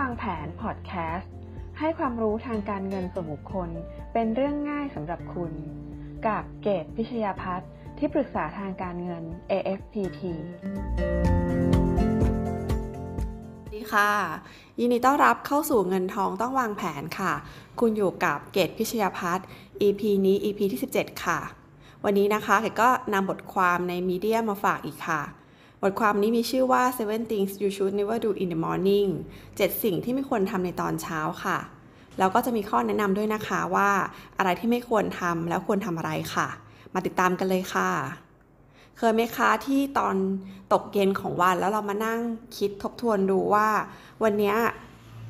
วางแผนพอดแคสต์ให้ความรู้ทางการเงินส่วนบุคคล เป็นเรื่องง่ายสำหรับคุณ กับเกตพิชยาพัฒน์ที่ปรึกษาทางการเงิน AFPT สวัสดีค่ะ ยินดีต้อนรับเข้าสู่เงินทองต้องวางแผนค่ะ คุณอยู่กับเกตพิชยาพัฒน์ EP นี้ EP ที่ 17 ค่ะ วันนี้นะคะเกตก็นำบทความในมีเดียมาฝากอีกค่ะ บทความนี้มีชื่อว่า Seven Things You Should Never Do in the Morning 7 สิ่งที่ไม่ควรทำในตอนเช้าค่ะ แล้วก็จะมีข้อแนะนำด้วยนะคะว่าอะไรที่ไม่ควรทำแล้วควรทำอะไรค่ะ มาติดตามกันเลยค่ะ เคยไหมคะที่ตอนตกเย็นของวันแล้วเรามานั่งคิดทบทวนดูว่า วันนี้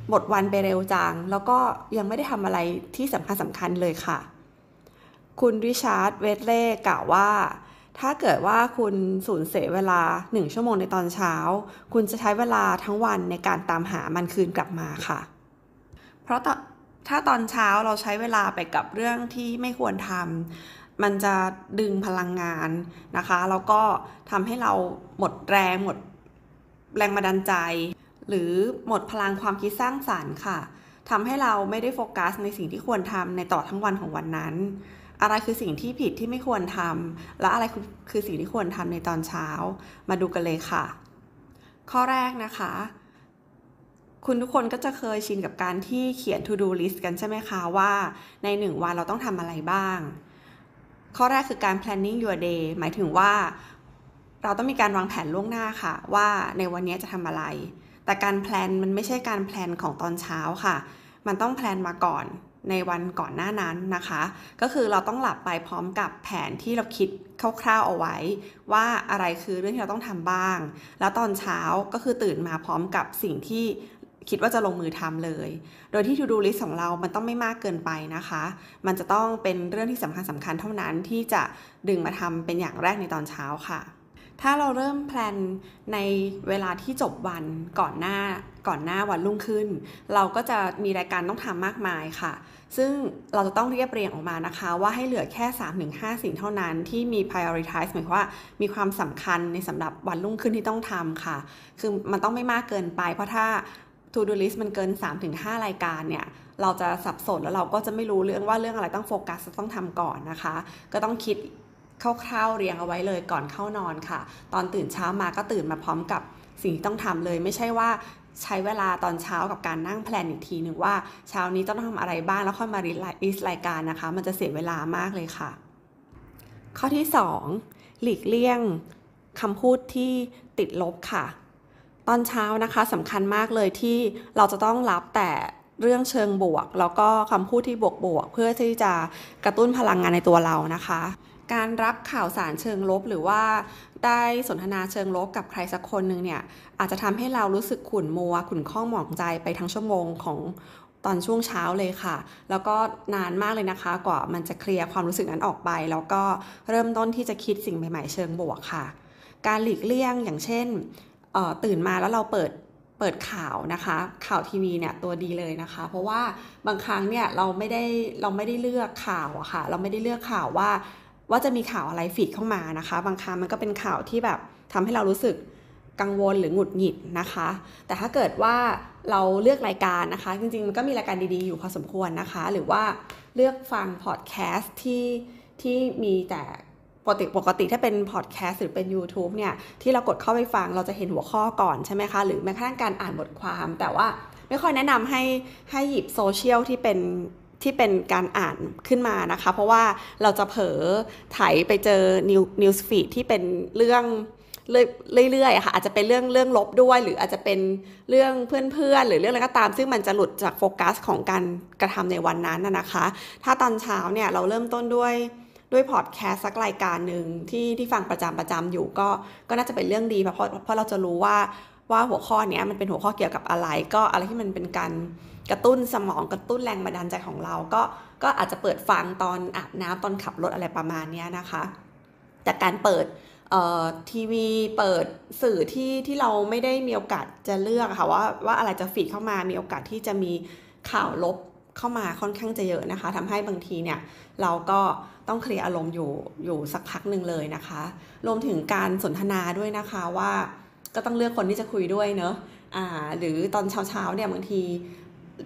หมดวันไปเร็วจัง แล้วก็ยังไม่ได้ทำอะไรที่สำคัญสำคัญเลยค่ะ คุณริชาร์ดเวทเล่กล่าวว่า ถ้าเกิดว่าคุณสูญเสียเวลา 1 ชั่วโมงในตอนเช้า คุณจะใช้เวลาทั้งวันในการตามหามันคืนกลับมาค่ะ เพราะถ้าตอนเช้าเราใช้เวลาไปกับเรื่องที่ไม่ควรทำมันจะดึงพลังงานนะคะ แล้วก็ทำให้เราหมดแรงหมดแรงบันดาลใจ หรือหมดพลังความคิดสร้างสารรค์ค่ะทำให้เราไม่ได้โฟกัสในสิ่งที่ควรทำในต่อทั้งวันของวันนั้น อะไรคือสิ่งที่ผิดที่ไม่ควรทำและอะไรคือสิ่งที่ควรทำในตอนเช้า มาดูกันเลยค่ะ ข้อแรกนะคะ คุณทุกคนก็จะเคยชินกับการที่เขียน to do list กันใช่ไหมคะว่าในหนึ่งวันเราต้องทำอะไรบ้าง ข้อแรกคือการ planning your day หมายถึงว่าเราต้องมีการวางแผนล่วงหน้าค่ะ ว่าในวันนี้จะทำอะไร แต่การแพลนมันไม่ใช่การแพลนของตอนเช้าค่ะ มันต้องแพลนมาก่อน ในวันก่อนหน้านั้นนะคะ ก็คือเราต้องหลับไปพร้อมกับแผนที่เราคิดคร่าวๆเอาไว้ ว่าอะไรคือเรื่องที่เราต้องทำบ้าง แล้วตอนเช้าก็คือตื่นมาพร้อมกับสิ่งที่คิดว่าจะลงมือทำเลย โดยที่ to do list ของเรา มันต้องไม่มากเกินไปนะคะ มันจะต้องเป็นเรื่องที่สำคัญสำคัญเท่านั้นที่จะดึงมาทำเป็นอย่างแรกในตอนเช้าค่ะ ถ้าเราเริ่มแพลนในเวลาที่จบวันก่อนหน้าก่อนหน้าวันรุ่งขึ้น เราก็จะมีรายการต้องทำมากมายค่ะ ซึ่งเราจะต้องเรียบเรียงออกมานะคะ ว่าให้เหลือแค่ 3-5 สิ่งเท่านั้นที่มี prioritize หมายความว่ามีความสำคัญในสำหรับวันรุ่งขึ้นที่ต้องทำค่ะ คือมันต้องไม่มากเกินไป เพราะถ้า to do list มันเกิน 3-5 รายการเนี่ยเราจะสับสนแล้วเราก็จะไม่รู้เรื่องว่าเรื่องอะไรต้องโฟกัสต้องทำก่อนนะคะ ก็ต้องคิด คร่าวๆเรียงเอาไว้เลยก่อนเข้านอนค่ะ ตอนตื่นเช้ามาก็ตื่นมาพร้อมกับสิ่งที่ต้องทำเลย ไม่ใช่ว่าใช้เวลาตอนเช้ากับการนั่งแพลนอีกทีหนึ่งว่าเช้านี้ต้องทำอะไรบ้างแล้วค่อยมาริสรายการนะคะ มันจะเสียเวลามากเลยค่ะ ข้อที่ 2 หลีกเลี่ยงคำพูดที่ติดลบค่ะ ตอนเช้านะคะสำคัญมากเลยที่เราจะต้องรับแต่เรื่องเชิงบวก แล้วก็คำพูดที่บวกบวกเพื่อที่จะกระตุ้นพลังงานในตัวเรานะคะ การรับข่าวสารเชิงลบ หรือว่าได้สนทนาเชิงลบกับใครสักคนหนึ่งเนี่ยอาจจะทำให้เรารู้สึกขุ่นมัวขุ่นข้องหมองใจไปทั้งชั่วโมงของตอนช่วงเช้าเลยค่ะ แล้วก็นานมากเลยนะคะ กว่ามันจะเคลียร์ความรู้สึกนั้นออกไป แล้วก็เริ่มต้นที่จะคิดสิ่งใหม่ๆเชิงบวกค่ะ การหลีกเลี่ยงอย่างเช่นตื่นมาแล้วเราเปิดเปิดข่าวนะคะ ข่าวทีวีเนี่ยตัวดีเลยนะคะ เพราะว่าบางครั้งเนี่ยเราไม่ได้เราไม่ได้เลือกข่าวอะค่ะ เราไม่ได้เลือกข่าวว่า ว่าจะมีข่าวอะไรฟีดเข้ามานะคะ บางครั้งมันก็เป็นข่าวที่แบบทำให้เรารู้สึกกังวลหรือหงุดหงิดนะคะ แต่ถ้าเกิดว่าเราเลือกรายการนะคะ จริงๆ มันก็มีรายการดีๆ อยู่พอสมควรนะคะ หรือว่าเลือกฟังพอดแคสต์ที่ที่มีแต่ปกติปกติถ้าเป็นพอดแคสต์หรือเป็น YouTube เนี่ยที่เรากดเข้าไปฟังเราจะเห็นหัวข้อก่อนใช่ไหมคะ หรือแม้กระทั่งการอ่านบทความ แต่ว่าไม่ค่อยแนะนำให้ให้หยิบโซเชียลที่เป็น ที่เป็นการอ่านขึ้นมานะคะ เพราะว่าเราจะเผลอไถไปเจอ news feed ที่เป็นเรื่องเรื่อยๆค่ะอาจจะเป็นเรื่องเรื่องลบด้วย หรืออาจจะเป็นเรื่องเพื่อนๆ หรือเรื่องอะไรก็ตาม ซึ่งมันจะหลุดจากโฟกัสของการกระทำในวันนั้นนะคะ ถ้าตอนเช้าเนี่ยเราเริ่มต้นด้วยด้วยพอดแคสต์สักรายการหนึ่งที่ที่ฟังประจำประจำอยู่ก็ก็น่าจะเป็นเรื่องดีเพราะเพราะเราจะรู้ว่า ว่าหัวข้อนี้มันเป็นหัวข้อเกี่ยวกับอะไร ก็อะไรที่มันเป็นการกระตุ้นสมองกระตุ้นแรงบันดาลใจของเรา ก็ก็อาจจะเปิดฟังตอนอาบน้ำตอนขับรถอะไรประมาณนี้นะคะแต่การเปิดทีวีเปิดสื่อที่ที่เราไม่ได้มีโอกาสจะเลือกค่ะว่าว่าอะไรจะฟีดเข้ามามีโอกาสที่จะมีข่าวลบเข้ามาค่อนข้างจะเยอะนะคะทำให้บางทีเนี่ยเราก็ต้องเคลียร์อารมณ์อยู่อยู่สักพักหนึ่งเลยนะคะ รวมถึงการสนทนาด้วยนะคะว่า ก็ต้องเลือกคนที่จะคุยด้วยเนอะอ่า หรือตอนเช้าๆเนี่ยบางที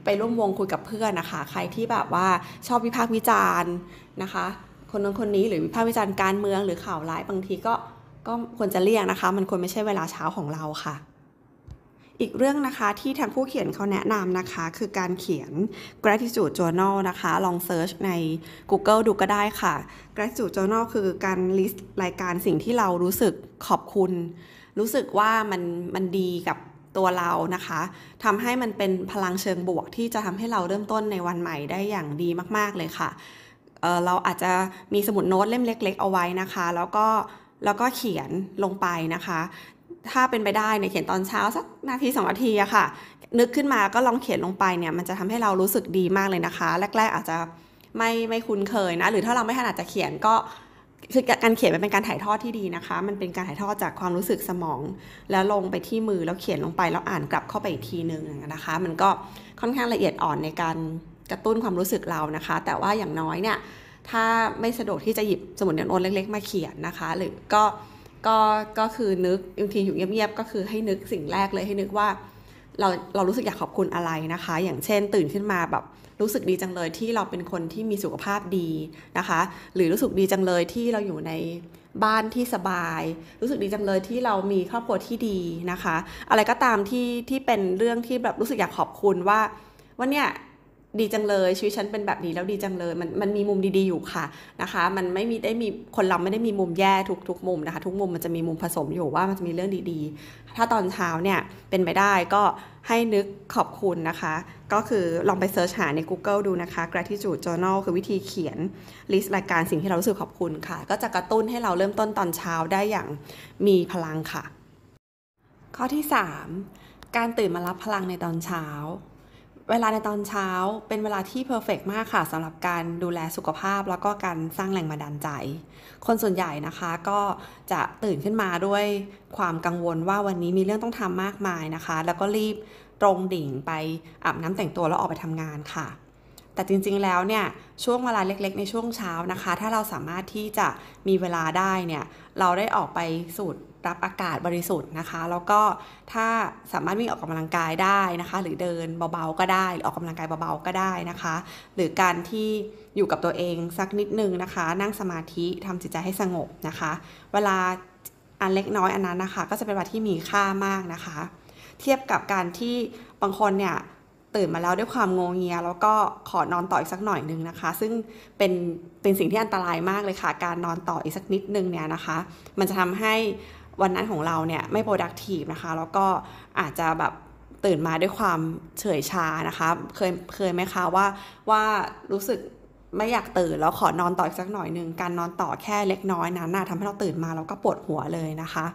ไปร่วมวงคุยกับเพื่อนนะคะ ใครที่แบบว่าชอบวิพากษ์วิจารณ์นะคะ คนนั้นคนนี้หรือวิพากษ์วิจารณ์การเมืองหรือข่าวร้ายบางทีก็ก็ควรจะเลี่ยงนะคะ มันควรไม่ใช่เวลาเช้าของเราค่ะอีกเรื่องนะคะที่ทางผู้เขียนเขาแนะนำนะคะ คือการเขียน gratitude journal นะคะ ลองเซิร์ชใน Google ดูก็ได้ค่ะ gratitude journal คือการ list รายการสิ่งที่เรารู้สึกขอบคุณ รู้สึกว่ามันมันดีกับตัวเรานะคะทำให้มันเป็นพลังเชิงบวกที่จะทำให้เราเริ่มต้นในวันใหม่ได้อย่างดีมาก ๆ เลยค่ะเเราอาจจะมีสมุดโน้ตเล่มเล็ก ๆ เอาไว้นะคะ แล้วก็แล้วก็เขียนลงไปนะคะ ถ้าเป็นไปได้เนี่ยเขียนตอนเช้าสักนาทีสองนาทีอะค่ะ นึกขึ้นมาก็ลองเขียนลงไปเนี่ยมันจะทำให้เรารู้สึกดีมากเลยนะคะ แรก ๆ อาจจะไม่ไม่คุ้นเคยนะ หรือถ้าเราไม่ถนัดจะเขียนก็ คือการเขียนมันเป็นการถ่ายทอดที่ดีนะคะ มันเป็นการถ่ายทอดจากความรู้สึกสมอง แล้วลงไปที่มือแล้วเขียนลงไปแล้วอ่านกลับเข้าไปอีกทีหนึ่งนะคะ มันก็ค่อนข้างละเอียดอ่อนในการกระตุ้นความรู้สึกเรานะคะ แต่ว่าอย่างน้อยเนี่ยถ้าไม่สะดวกที่จะหยิบสมุดโน้ตเล็ก ๆ มาเขียนนะคะ หรือก็ก็ก็คือนึกบางทีอยู่เงียบๆก็คือให้นึกสิ่งแรกเลยให้นึกว่าเราเรารู้สึกอยากขอบคุณอะไรนะคะ อย่างเช่น ตื่นขึ้นมาแบบ รู้สึกดีจังเลยที่เราเป็นคนที่มีสุขภาพดีนะคะ หรือรู้สึกดีจังเลยที่เราอยู่ในบ้านที่สบาย รู้สึกดีจังเลยที่เรามีครอบครัวที่ดีนะคะ อะไรก็ตามที่ที่เป็นเรื่องที่แบบรู้สึกอยากขอบคุณว่าว่าเนี่ย ดีจังเลย ชีวิตฉันเป็นแบบนี้แล้วดีจังเลย มันมันมีมุมดีๆอยู่ค่ะนะคะ มันไม่มีได้มีคนเราไม่ได้มีมุมแย่ทุกทุกมุมนะคะ ทุกมุมมันจะมีมุมผสมอยู่ว่ามันจะมีเรื่องดีๆ ถ้าตอนเช้าเนี่ยเป็นไปได้ก็ให้นึกขอบคุณนะคะ ก็คือลองไป search หาใน Google ดูนะคะ gratitude journal คือวิธีเขียน list รายการสิ่งที่เรารู้สึกขอบคุณค่ะ ก็จะกระตุ้นให้เราเริ่มต้นตอนเช้าได้อย่างมีพลังค่ะ ข้อที่ 3 การตื่นมารับพลังในตอนเช้า เวลาในตอนเช้าเป็นเวลาที่ perfect มากค่ะสำหรับการดูแลสุขภาพแล้วก็การสร้างแรงบันดาลใจ คนส่วนใหญ่นะคะก็จะตื่นขึ้นมาด้วยความกังวลว่าวันนี้มีเรื่องต้องทำมากมายนะคะ แล้วก็รีบตรงดิ่งไปอาบน้ำแต่งตัวแล้วออกไปทำงานค่ะ แต่จริงๆแล้วเนี่ยช่วงเวลาเล็กๆ ในช่วงเช้านะคะ ถ้าเราสามารถที่จะมีเวลาได้เนี่ยเราได้ออกไปสูดรับอากาศบริสุทธิ์นะคะ แล้วก็ถ้าสามารถวิ่งออกกำลังกายได้นะคะ หรือเดินเบาๆก็ได้หรือออกกำลังกายเบาๆก็ได้นะคะ หรือการที่อยู่กับตัวเองสักนิดนึงนะคะ นั่งสมาธิทำจิตใจให้สงบนะคะ เวลาอันเล็กน้อยอันนั้นนะคะ ก็จะเป็นเวลาที่มีค่ามากนะคะ เทียบกับการที่บางคนเนี่ย ตื่นมาแล้วด้วยความงงเงีย แล้วก็ขอนอนต่ออีกสักหน่อยนึงนะคะ ซึ่งเป็นเป็นสิ่งที่อันตรายมากเลยค่ะ การนอนต่ออีกสักนิดนึงเนี่ยนะคะ มันจะทำให้วันนั้นของเราเนี่ยไม่ productive นะคะ แล้วก็อาจจะแบบตื่นมาด้วยความเฉยชานะคะ เคยเคยไหมคะว่าว่ารู้สึกไม่อยากตื่นแล้วขอนอนต่ออีกสักหน่อยหนึ่งการนอนต่อแค่เล็กน้อยนั้นนะทำให้เราตื่นมาแล้วก็ปวดหัวเลยนะคะ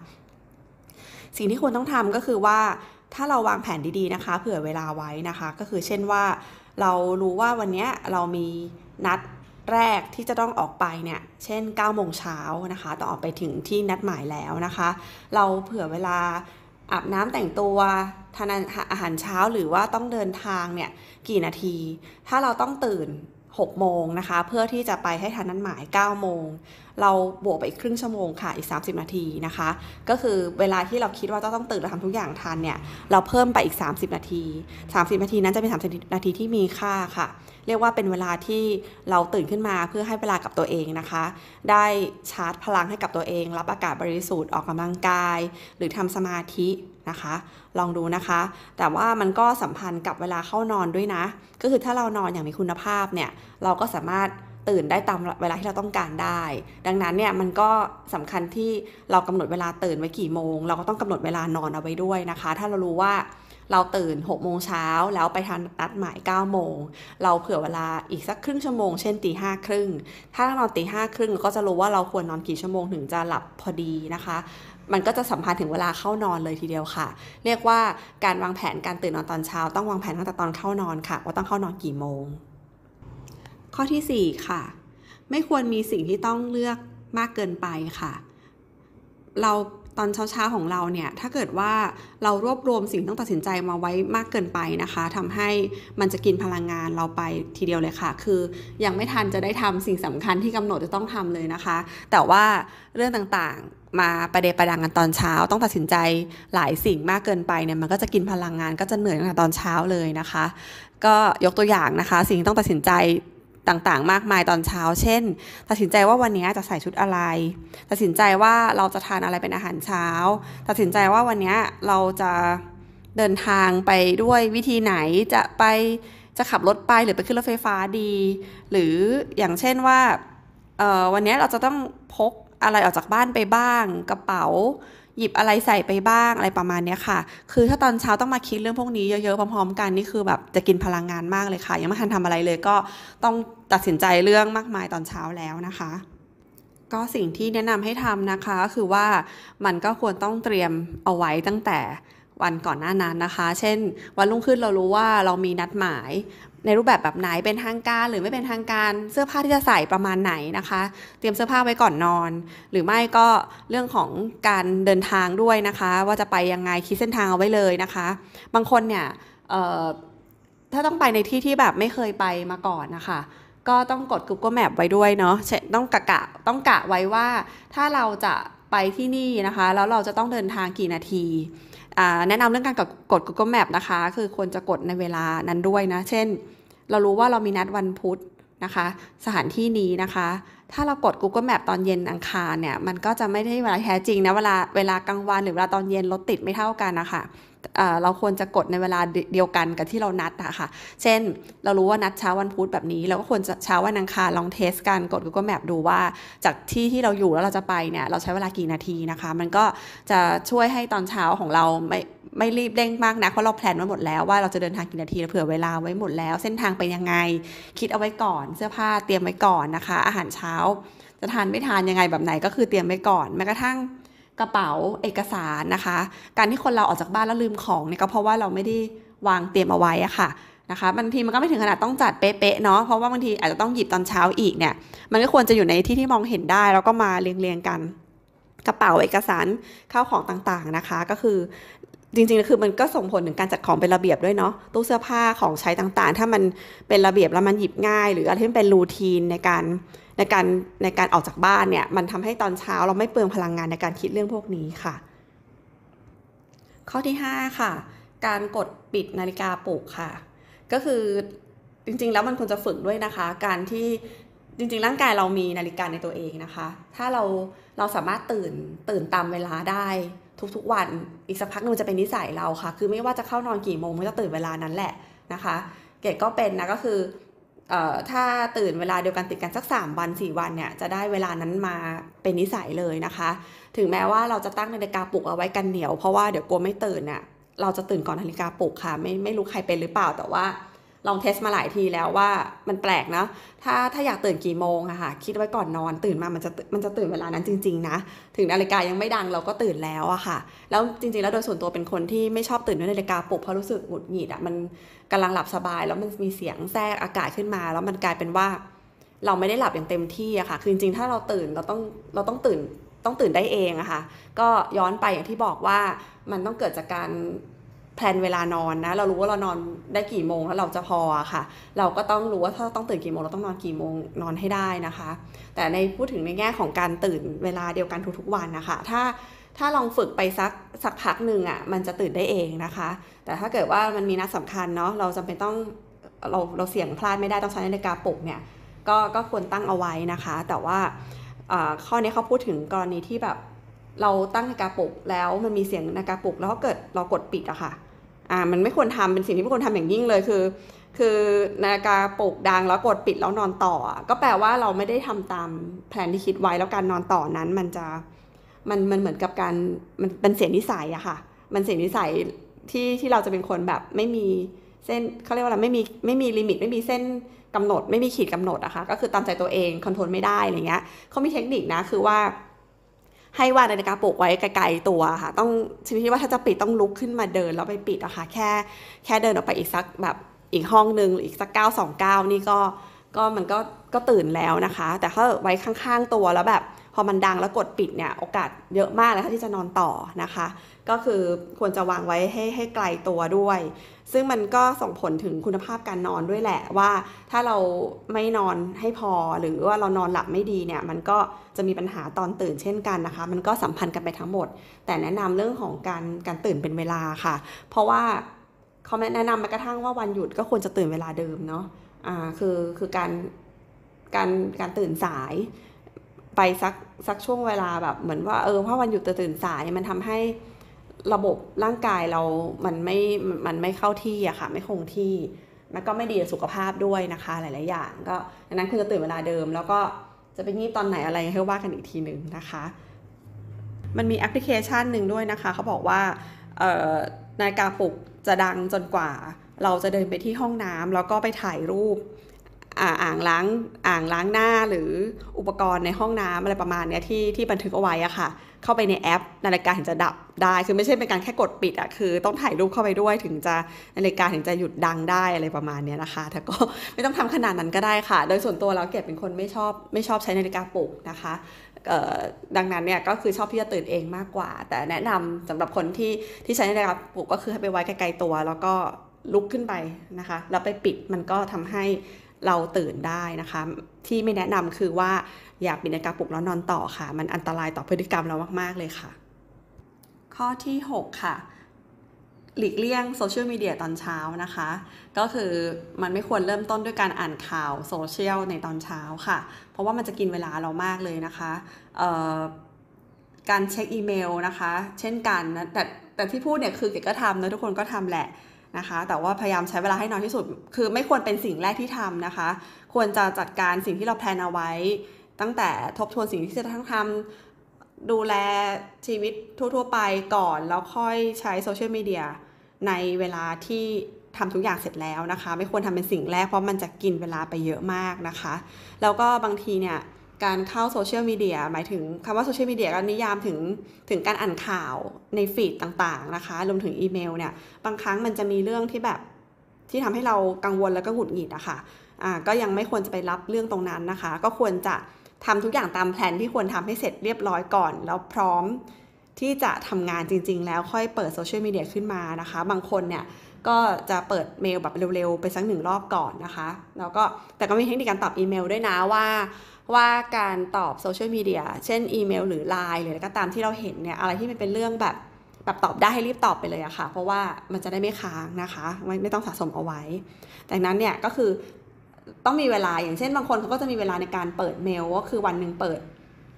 สิ่งที่ควรต้องทำก็คือว่า ถ้าเราวางแผนดีๆนะคะ เผื่อเวลาไว้นะคะ ก็คือเช่นว่า เรารู้ว่าวันนี้เรามีนัดแรกที่จะต้องออกไปเนี่ย เช่น9โมงเช้านะคะต้องออกไปถึงที่นัดหมายแล้วนะคะ เราเผื่อเวลาอาบน้ำแต่งตัวทานอาหารเช้าหรือว่าต้องเดินทางเนี่ยกี่นาที ถ้าเราต้องตื่น 6 โมงนะคะ เพื่อที่จะไปให้ทันนัดหมาย 9 โมง เราบวกไปอีกครึ่งชั่วโมงค่ะ อีก 30 นาทีนะคะ ก็คือเวลาที่เราคิดว่าต้องตื่นเราทำทุกอย่างทันเนี่ย เราเพิ่มไปอีก 30 นาที 30 นาทีนั้นจะเป็น 30 นาทีที่มีค่าค่ะ เรียกว่าเป็นเวลาที่เราตื่นขึ้นมาเพื่อให้เวลากับตัวเองนะคะ ได้ชาร์จพลังให้กับตัวเอง รับอากาศบริสุทธิ์ออกกำลังกาย หรือทำสมาธินะคะ ลองดูนะคะ แต่ว่ามันก็สัมพันธ์กับเวลาเข้านอนด้วยนะ ก็คือถ้าเรานอนอย่างมีคุณภาพเนี่ยเราก็สามารถตื่นได้ตามเวลาที่เราต้องการได้ ดังนั้นเนี่ยมันก็สำคัญที่เรากำหนดเวลาตื่นไว้กี่โมง เราก็ต้องกำหนดเวลานอนเอาไว้ด้วยนะคะ ถ้าเรารู้ว่า เราตื่น6โมงเช้าแล้วไปทันนัดหมาย9โมง เราเผื่อเวลาอีกสักครึ่งชั่วโมง เช่นตีห้าครึ่ง ถ้านอนตีห้าครึ่งก็จะรู้ว่าเราควรนอนกี่ชั่วโมงถึงจะหลับพอดีนะคะมันก็จะสัมพันธ์ถึงเวลาเข้านอนเลยทีเดียวค่ะ เรียกว่าการวางแผนการตื่นนอนตอนเช้า ต้องวางแผนตั้งแต่ตอนเข้านอนค่ะ ว่าต้องเข้านอนกี่โมง ข้อที่ 4 ค่ะ ไม่ควรมีสิ่งที่ต้องเลือกมากเกินไปค่ะ เรา ตอนเช้าๆของเราเนี่ยถ้าเกิดว่าเรารวบรวมสิ่งต้องตัดสินใจมาไว้มากเกินไปนะคะทำให้มันจะกินพลังงานเราไปทีเดียวเลยค่ะ คือยังไม่ทันจะได้ทำสิ่งสำคัญที่กำหนดจะต้องทำเลยนะคะ แต่ว่าเรื่องต่างๆมาประเดประดังกันตอนเช้า ต้องตัดสินใจหลายสิ่งมากเกินไปเนี่ยมันก็จะกินพลังงานก็จะเหนื่อยตั้งแต่ตอนเช้าเลยนะคะ ก็ยกตัวอย่างนะคะ สิ่งต้องตัดสินใจ ต่างๆ มากมายตอนเช้า เช่น ตัดสินใจว่าวันนี้จะใส่ชุดอะไร ตัดสินใจว่าเราจะทานอะไรเป็นอาหารเช้า ตัดสินใจว่าวันนี้เราจะเดินทางไปด้วยวิธีไหนจะไปจะขับรถไปหรือไปขึ้นรถไฟฟ้าดี หรืออย่างเช่นว่าวันนี้เราจะต้องพกอะไรออกจากบ้านไปบ้าง กระเป๋า หยิบอะไรใส่ไปบ้างอะไรประมาณนี้ค่ะ คือถ้าตอนเช้าต้องมาคิดเรื่องพวกนี้เยอะๆพร้อมๆ กันนี่คือแบบจะกินพลังงานมากเลยค่ะ ยังไม่ทันทำอะไรเลยก็ต้องตัดสินใจเรื่องมากมายตอนเช้าแล้วนะคะก็สิ่งที่แนะนำให้ทำนะคะก็คือว่ามันก็ควรต้องเตรียมเอาไว้ตั้งแต่วันก่อนหน้านั้นนะคะ เช่น วันรุ่งขึ้นเรารู้ว่าเรามีนัดหมาย ในรูปแบบแบบไหนเป็นทางการหรือไม่เป็นทางการเสื้อผ้าที่จะใส่ประมาณไหนนะคะ เตรียมเสื้อผ้าไว้ก่อนนอน หรือไม่ก็เรื่องของการเดินทางด้วยนะคะ ว่าจะไปยังไงคิดเส้นทางเอาไว้เลยนะคะ บางคนเนี่ยถ้าต้องไปในที่ที่แบบไม่เคยไปมาก่อนนะคะ ก็ต้องกด Google Map ไว้ด้วยเนาะต้องกะกะต้องกะไว้ว่าถ้าเราจะไปที่นี่นะคะ แล้วเราจะต้องเดินทางกี่นาที แนะนำเรื่องการกด Google Map นะคะ คือควรจะกดในเวลานั้นด้วยนะ เช่น เรารู้ว่าเรามีนัดวันพุธนะคะ สถานที่นี้นะคะ ถ้าเรากด Google Map ตอนเย็นอังคารเนี่ย มันก็จะไม่ได้เวลาแท้จริงนะ เวลาเวลากลางวันหรือเวลาตอนเย็นรถติดไม่เท่ากันนะคะ เราควรจะกดในเวลาเดียวกันกับที่เรานัดอะค่ะ เช่น เรารู้ว่านัดเช้าวันพุธแบบนี้ เราก็ควรจะเช้าวันอังคารลองเทสกันกด Google Map ดูว่า จากที่ที่เราอยู่แล้วเราจะไปเนี่ยเราใช้เวลากี่นาทีนะคะ มันก็จะช่วยให้ตอนเช้าของเราไม่ไม่รีบเร่งมากนะเพราะเราแพลนไว้หมดแล้วว่าเราจะเดินทางกี่นาทีเผื่อเวลาไว้หมดแล้ว เส้นทางไปยังไง คิดเอาไว้ก่อน เสื้อผ้าเตรียมไว้ก่อนนะคะ อาหารเช้าจะทานไม่ทานยังไงแบบไหนก็คือเตรียมไว้ก่อนแม้กระทั่ง กระเป๋าเอกสารนะคะ การที่คนเราออกจากบ้านแล้วลืมของเนี่ยก็เพราะว่าเราไม่ได้วางเตรียมเอาไว้อะค่ะนะคะบางทีมันก็ไม่ถึงขนาดต้องจัดเป๊ะๆเนาะเพราะว่าบางทีอาจจะต้องหยิบตอนเช้าอีกเนี่ยมันก็ควรจะอยู่ในที่ที่มองเห็นได้ แล้วก็มาเรียงๆกัน กระเป๋าเอกสารข้าวของต่างๆนะคะ ก็คือจริงๆคือมันก็ส่งผลถึงการจัดของเป็นระเบียบด้วยเนาะตู้เสื้อผ้าของใช้ต่างๆ ถ้ามันเป็นระเบียบแล้วมันหยิบง่าย หรืออะไรที่เป็นรูทีนในการ ในการในการออกจากบ้านเนี่ยมันทำให้ตอนเช้าเราไม่เปลืองพลังงานในการคิดเรื่องพวกนี้ค่ะ ข้อที่ 5 ค่ะ การกดปิดนาฬิกาปลุกค่ะ ก็คือจริงๆ แล้วมันควรจะฝึกด้วยนะคะ การที่จริงๆ ร่างกายเรามีนาฬิกาในตัวเองนะคะ ถ้าเราเราสามารถตื่นตื่นตามเวลาได้ทุกๆวันอีกสักพักนึงจะเป็นนิสัยเราค่ะ คือไม่ว่าจะเข้านอนกี่โมงมันจะตื่นเวลานั้นแหละนะคะ เกดก็เป็นนะก็คือ ถ้าตื่นเวลาเดียวกันติดกันสัก 3 วัน 4 วันเนี่ยจะได้เวลานั้นมาเป็นนิสัยเลยนะคะ ถึงแม้ว่าเราจะตั้งนาฬิกาปลุกเอาไว้กันเหนียวเพราะว่าเดี๋ยวกลัวไม่ตื่นเนี่ยเราจะตื่นก่อนนาฬิกาปลุกค่ะ ไม่ไม่รู้ใครเป็นหรือเปล่าแต่ว่า ลองเทสมาหลายทีแล้วว่ามันแปลกนะ ถ้าถ้าอยากตื่นกี่โมงอะค่ะ คิดไว้ก่อนนอนตื่นมามันจะมันจะตื่นเวลานั้นจริง ๆ นะ ถึงนาฬิกายังไม่ดังเราก็ตื่นแล้วอะค่ะ แล้วจริง ๆ แล้วโดยส่วนตัวเป็นคนที่ไม่ชอบตื่นด้วยนาฬิกาปลุกเพราะรู้สึกหงุดหงิดอะมันกำลังหลับสบาย แล้วมันมีเสียงแทรกอากาศขึ้นมา แล้วมันกลายเป็นว่า เราไม่ได้หลับอย่างเต็มที่อะค่ะ คือจริงๆถ้าเราตื่นเราต้องเราต้องตื่นต้องตื่นได้เองอะค่ะ ก็ย้อนไปอย่างที่บอกว่ามันต้องเกิดจากการ แพลนเวลานอนนะ เรารู้ว่าเรานอนได้กี่โมงแล้วเราจะพอค่ะ เราก็ต้องรู้ว่าถ้าต้องตื่นกี่โมงเราต้องนอนกี่โมงนอนให้ได้นะคะ แต่ในพูดถึงในแง่ของการตื่นเวลาเดียวกันทุกๆวันนะคะ ถ้าถ้าลองฝึกไปสักสักพักหนึ่งอะ่ะมันจะตื่นได้เองนะคะ แต่ถ้าเกิดว่ามันมีนัดสำคัญเนาะเราจำเป็นต้องเราเราเสี่ยงพลาดไม่ได้ต้องใช้นาฬิกาปลุกเนี่ยก็ก็ควรตั้งเอาไว้นะคะ แต่ว่าข้อนี้เขาพูดถึงกรณีที่แบบเราตั้งนาฬิกาปลุกแล้วมันมีเสียงนาฬิกาปลุกแล้วเกิดเรากดปิดอะคะ่ะ อ่ามันไม่ควรทำเป็นสิ่งที่ไม่ควรทำอย่างยิ่งเลยคือ คือนาฬิกาปลุกดังแล้วกดปิดแล้วนอนต่อ ก็แปลว่าเราไม่ได้ทำตามแผนที่คิดไว้แล้วการนอนต่อนั้นมันจะมันมันเหมือนกับการมันเป็นเสียนิสัยอะค่ะ มันเสียนิสัยที่ที่เราจะเป็นคนแบบไม่มีเส้นเขาเรียกว่าอะไรไม่มีไม่มี limit ไม่มีเส้นกำหนด ไม่มีขีดกำหนดอะค่ะก็คือตามใจตัวเอง control ไม่ได้อะไรเงี้ยเขามีเทคนิคนะคือว่า ให้วางนาฬิกาปลุกไว้ไกลๆตัวค่ะ ต้องชนิดที่ว่าถ้าจะปิดต้องลุกขึ้นมาเดินแล้วไปปิดอะค่ะแค่แค่เดินออกไปอีกสักแบบอีกห้องหนึ่งอีกสักก้าวสองก้าวนี่ก็ก็มันก็ก็ตื่นแล้วนะคะ แต่ถ้าไว้ข้างๆตัวแล้วแบบ ออมันดังแล้วกดปิดเนี่ยโอกาสเยอะมากเลยค่ะที่จะนอนต่อนะคะ ก็คือควรจะวางไว้ให้ให้ไกลตัวด้วย ซึ่งมันก็ส่งผลถึงคุณภาพการนอนด้วยแหละว่า ถ้าเราไม่นอนให้พอหรือว่าเรานอนหลับไม่ดีเนี่ยมันก็จะมีปัญหาตอนตื่นเช่นกันนะคะ มันก็สัมพันธ์กันไปทั้งหมด แต่แนะนำเรื่องของการการตื่นเป็นเวลาค่ะ เพราะว่าเขาแนะนำแม้กระทั่งว่าวันหยุดก็ควรจะตื่นเวลาเดิมเนาะอ่าคือคือการการการตื่นสาย ไปสักสักช่วงเวลาแบบเหมือนว่าเออเพราะวันหยุดตื่นสายมันทำให้ระบบร่างกายเรา มันไม่ มันไม่เข้าที่อะค่ะ ไม่คงที่มันก็ไม่ดีสุขภาพด้วยนะคะ หลาย ๆ อย่าง ก็ดังนั้นคุณจะตื่นเวลาเดิม แล้วก็จะไปงีบตอนไหนอะไรให้ว่ากันอีกทีหนึ่งนะคะ มันมีแอปพลิเคชันหนึ่งด้วยนะคะ เขาบอกว่านาฬิกาปลุกจะดังจนกว่า เราจะเดินไปที่ห้องน้ำแล้วก็ไปถ่ายรูป อ่างล้างอ่างล้างหน้าหรืออุปกรณ์ในห้องน้ำอะไรประมาณนี้ที่ที่บันทึกเอาไว้อะค่ะ เข้าไปในแอป นาฬิกาถึงจะดับได้คือไม่ใช่เป็นการแค่กดปิดอะคือ ต้องถ่ายรูปเข้าไปด้วยถึงจะนาฬิกาถึงจะหยุดดังได้อะไรประมาณนี้นะคะ แต่ก็ไม่ต้องทำขนาดนั้นก็ได้ค่ะ โดยส่วนตัวเราเก็บเป็นคนไม่ชอบไม่ชอบใช้นาฬิกาปลุกนะคะดังนั้นเนี่ยก็คือชอบที่จะตื่นเองมากกว่า แต่แนะนำสำหรับคนที่ที่ใช้นาฬิกาปลุกก็คือให้ไปไว้ไกลๆตัว แล้วก็ลุกขึ้นไปนะคะ แล้วไปปิดมันก็ทำให้ เราตื่นได้นะคะ ที่ไม่แนะนำคือว่าอย่าปิดนาฬิกาปลุกแล้วนอนต่อค่ะ มันอันตรายต่อพฤติกรรมเรามาก ๆ เลยค่ะ ข้อที่ 6 ค่ะหลีกเลี่ยงโซเชียลมีเดียตอนเช้านะคะ ก็คือมันไม่ควรเริ่มต้นด้วยการอ่านข่าวโซเชียลในตอนเช้าค่ะ เพราะว่ามันจะกินเวลาเรามากเลยนะคะการเช็คอีเมลนะคะ เช่นกันนะแต่แต่ที่พูดเนี่ยคือเก๋ก็ทำนะทุกคนก็ทำแหละ นะคะ แต่ว่าพยายามใช้เวลาให้น้อยที่สุด คือไม่ควรเป็นสิ่งแรกที่ทำนะคะ ควรจะจัดการสิ่งที่เราแพลนเอาไว้ ตั้งแต่ทบทวนสิ่งที่จะต้งทำดูแลชีวิตทั่ว ๆ ไปก่อน แล้วค่อยใช้โซเชียลมีเดียในเวลาที่ทำทุกอย่างเสร็จแล้วนะคะ ไม่ควรทำเป็นสิ่งแรกเพราะมันจะกินเวลาไปเยอะมากนะคะ แล้วก็บางทีเนี่ย การเข้าโซเชียลมีเดียหมายถึงคำว่าโซเชียลมีเดียก็นิยามถึงถึงการอ่านข่าวในฟีดต่างๆนะคะรวมถึงอีเมลเนี่ยบางครั้งมันจะมีเรื่องที่แบบที่ทำให้เรากังวลแล้วก็หงุดหงิดอะคะ่ะอ่าก็ยังไม่ควรจะไปรับเรื่องตรงนั้นนะคะ ก็ควรจะทำทุกอย่างตามแผนที่ควรทำให้เสร็จเรียบร้อยก่อน แล้วพร้อมที่จะทำงานจริง ๆ แล้วค่อยเปิดโซเชียลมีเดียขึ้นมานะคะ บางคนเนี่ยก็จะเปิดเมลแบบเร็ว ๆ ไปสักหนึ่งรอบก่อนนะคะ แล้วก็แต่ก็มีเทคนิคการตอบอีเมลด้วยนะว่า ว่าการตอบโซเชียลมีเดียเช่นอีเมลหรือไลน์หรืออะไรก็ตามที่เราเห็นเนี่ยอะไรที่มันเป็นเรื่องแบบแบบตอบได้ให้รีบตอบไปเลยอะค่ะ เพราะว่ามันจะได้ไม่ค้างนะคะไม่ไม่ต้องสะสมเอาไว้ ดังนั้นเนี่ยก็คือต้องมีเวลาอย่างเช่นบางคนเขาก็จะมีเวลาในการเปิดเมลก็คือวันหนึ่งเปิด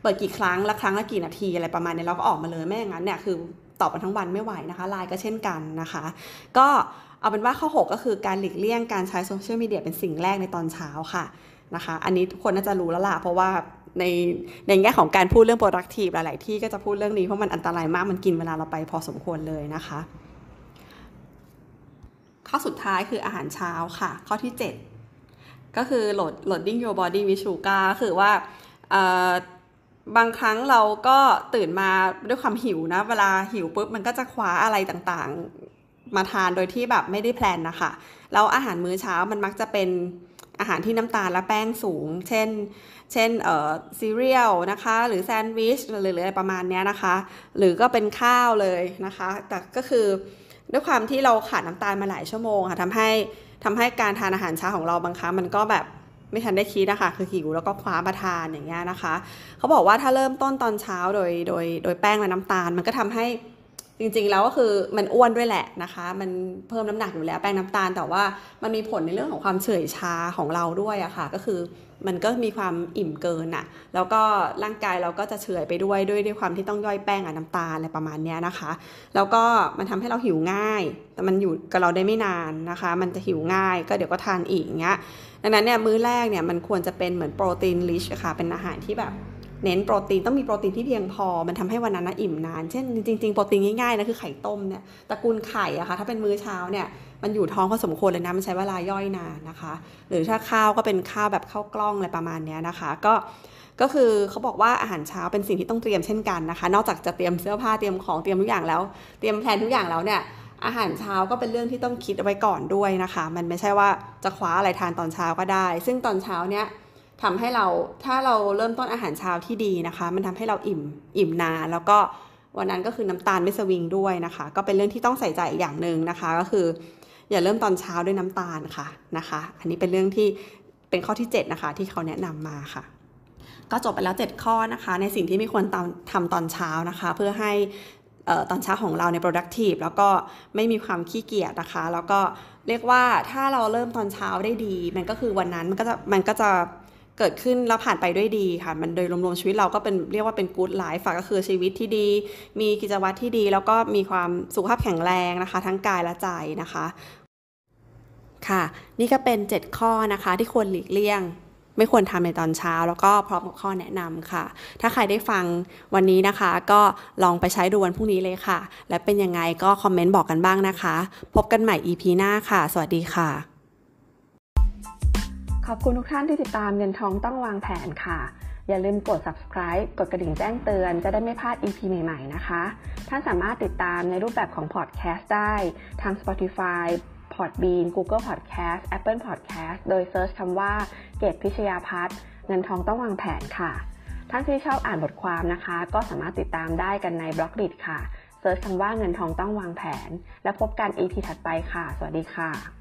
เปิดกี่ครั้งละครั้งละกี่นาทีอะไรประมาณนี้เราก็ออกมาเลยไม่อย่างนั้นเนี่ยคือตอบกันทั้งวันไม่ไหวนะคะไลน์ก็เช่นกันนะคะ ก็เอาเป็นว่าข้อ 6 ก็คือการหลีกเลี่ยงการใช้โซเชียลมีเดียเป็นสิ่งแรกในตอนเช้าค่ะ นะคะ อันนี้ทุกคนน่าจะรู้แล้วล่ะเพราะว่าในในแง่ของการพูดเรื่อง productive หลาย ๆ ที่ก็จะพูดเรื่องนี้เพราะมันอันตรายมากมันกินเวลาเราไปพอสมควรเลยนะคะ ข้อสุดท้ายคืออาหารเช้าค่ะ ข้อที่ 7 ก็คือโหลด loading your body with sugar คือว่าบางครั้งเราก็ตื่นมาด้วยความหิวนะ เวลาหิวปุ๊บมันก็จะคว้าอะไรต่าง ๆ มาทานโดยที่แบบไม่ได้ plan นะคะแล้วอาหารมื้อเช้ามันมักจะเป็น อาหารที่น้ำตาลและแป้งสูง เช่น เช่นเอ่อซีเรียลนะคะ หรือแซนด์วิชหรืออะไรประมาณนี้นะคะ หรือก็เป็นข้าวเลยนะคะ แต่ก็คือด้วยความที่เราขาดน้ำตาลมาหลายชั่วโมงค่ะทำให้ทำให้การทานอาหารเช้าของเราบางครั้งมันก็แบบไม่ทันได้คิดนะคะคือหิวแล้วก็คว้ามาทานอย่างเงี้ยนะคะ เขาบอกว่าถ้าเริ่มต้นตอนเช้าโดยโดยโดยแป้งและน้ำตาล มันก็ทำให้ จริงๆแล้วก็คือมันอ้วนด้วยแหละนะคะ มันเพิ่มน้ำหนักอยู่แล้วแป้งน้ำตาล แต่ว่ามันมีผลในเรื่องของความเฉื่อยชาของเราด้วยอะค่ะ ก็คือมันก็มีความอิ่มเกินอะแล้วก็ร่างกายเราก็จะเฉื่อยไปด้วยด้วยด้วยความที่ต้องย่อยแป้งกับน้ำตาลอะไรประมาณนี้นะคะ แล้วก็มันทำให้เราหิวง่าย แต่มันอยู่กับเราได้ไม่นานนะคะ มันจะหิวง่ายก็เดี๋ยวก็ทานอีกเงี้ยดังนั้นเนี่ยมื้อแรกเนี่ยมันควรจะเป็นเหมือนโปรตีนลิชค่ะเป็นอาหารที่แบบ เน้นโปรตีนต้องมีโปรตีนที่เพียงพอ มันทำให้วันนั้นนะอิ่มนาน เช่นจริงๆโปรตีนง่ายๆนะคือไข่ต้มเนี่ยตระกูลไข่อะคะ่ะถ้าเป็นมื้อเช้าเนี่ยมันอยู่ท้องพอสมควรเลยนะมันใช้เวลาย่อยนานนะคะ หรือถ้าข้าวก็เป็นข้าวแบบข้าวกล้องอะไรประมาณนี้นะคะ ก็ก็คือเขาบอกว่าอาหารเช้าเป็นสิ่งที่ต้องเตรียมเช่นกันนะคะ นอกจากจะเตรียมเสื้อผ้าเตรียมของเตรียมทุกอย่างแล้ว เตรียมแผนทุกอย่างแล้วเนี่ยอาหารเช้าก็เป็นเรื่องที่ต้องคิดเอาไว้ก่อนด้วยนะคะ มันไม่ใช่ว่าจะคว้าอะไรทานตอนเช้าก็ได้ ซึ่งตอนเช้าเนี่ย ทำให้เราถ้าเราเริ่มต้นอาหารเช้าที่ดีนะคะ มันทำให้เราอิ่มอิ่มนานแล้วก็วันนั้นก็คือน้ำตาลไม่สวิงด้วยนะคะ ก็เป็นเรื่องที่ต้องใส่ใจอีกอย่างหนึ่งนะคะ ก็คือ อย่าเริ่มตอนเช้าด้วยน้ำตาลค่ะนะคะ อันนี้เป็นเรื่องที่เป็นข้อที่ 7 นะคะ ที่เขาแนะนำมาค่ะ ก็จบไปแล้ว 7 ข้อนะคะ ในสิ่งที่ไม่ควรทำตอนเช้านะคะ เพื่อให้ตอนเช้าของเราใน productive แล้วก็ไม่มีความขี้เกียจนะคะ แล้วก็เรียกว่าถ้าเราเริ่มตอนเช้าได้ดี มันก็คือวันนั้นมันก็จะมันก็จะ เกิดขึ้นแล้วผ่านไปด้วยดีค่ะ มันโดยรวมๆชีวิตเราก็เป็นเรียกว่าเป็น good life ก็คือชีวิตที่ดี มีกิจวัตรที่ดี แล้วก็มีความสุขภาพแข็งแรงนะคะ ทั้งกายและใจนะคะ ค่ะ นี่ก็เป็น 7 ข้อนะคะที่ควรหลีกเลี่ยงไม่ควรทำในตอนเช้า แล้วก็พร้อมกับข้อแนะนำค่ะ ถ้าใครได้ฟังวันนี้นะคะ ก็ลองไปใช้ดูวันพรุ่งนี้เลยค่ะ และเป็นยังไงก็คอมเมนต์บอกกันบ้างนะคะ พบกันใหม่ EP หน้าค่ะ สวัสดีค่ะ ขอบคุณทุกท่านที่ติดตามเงินทองต้องวางแผนค่ะ อย่าลืมกด subscribe กดกระดิ่งแจ้งเตือนจะได้ไม่พลาด EP ใหม่ๆ นะคะ ท่านสามารถติดตามในรูปแบบของ podcast ได้ทาง Spotify Podbean Google Podcast Apple Podcast โดย search คำว่าเกตพิชยาพัฒน์เงินทองต้องวางแผนค่ะ ท่านที่ชอบอ่านบทความนะคะ ก็สามารถติดตามได้กันใน Blockdit ค่ะ search คำว่าเงินทองต้องวางแผน และพบกัน EP ถัดไปค่ะ สวัสดีค่ะ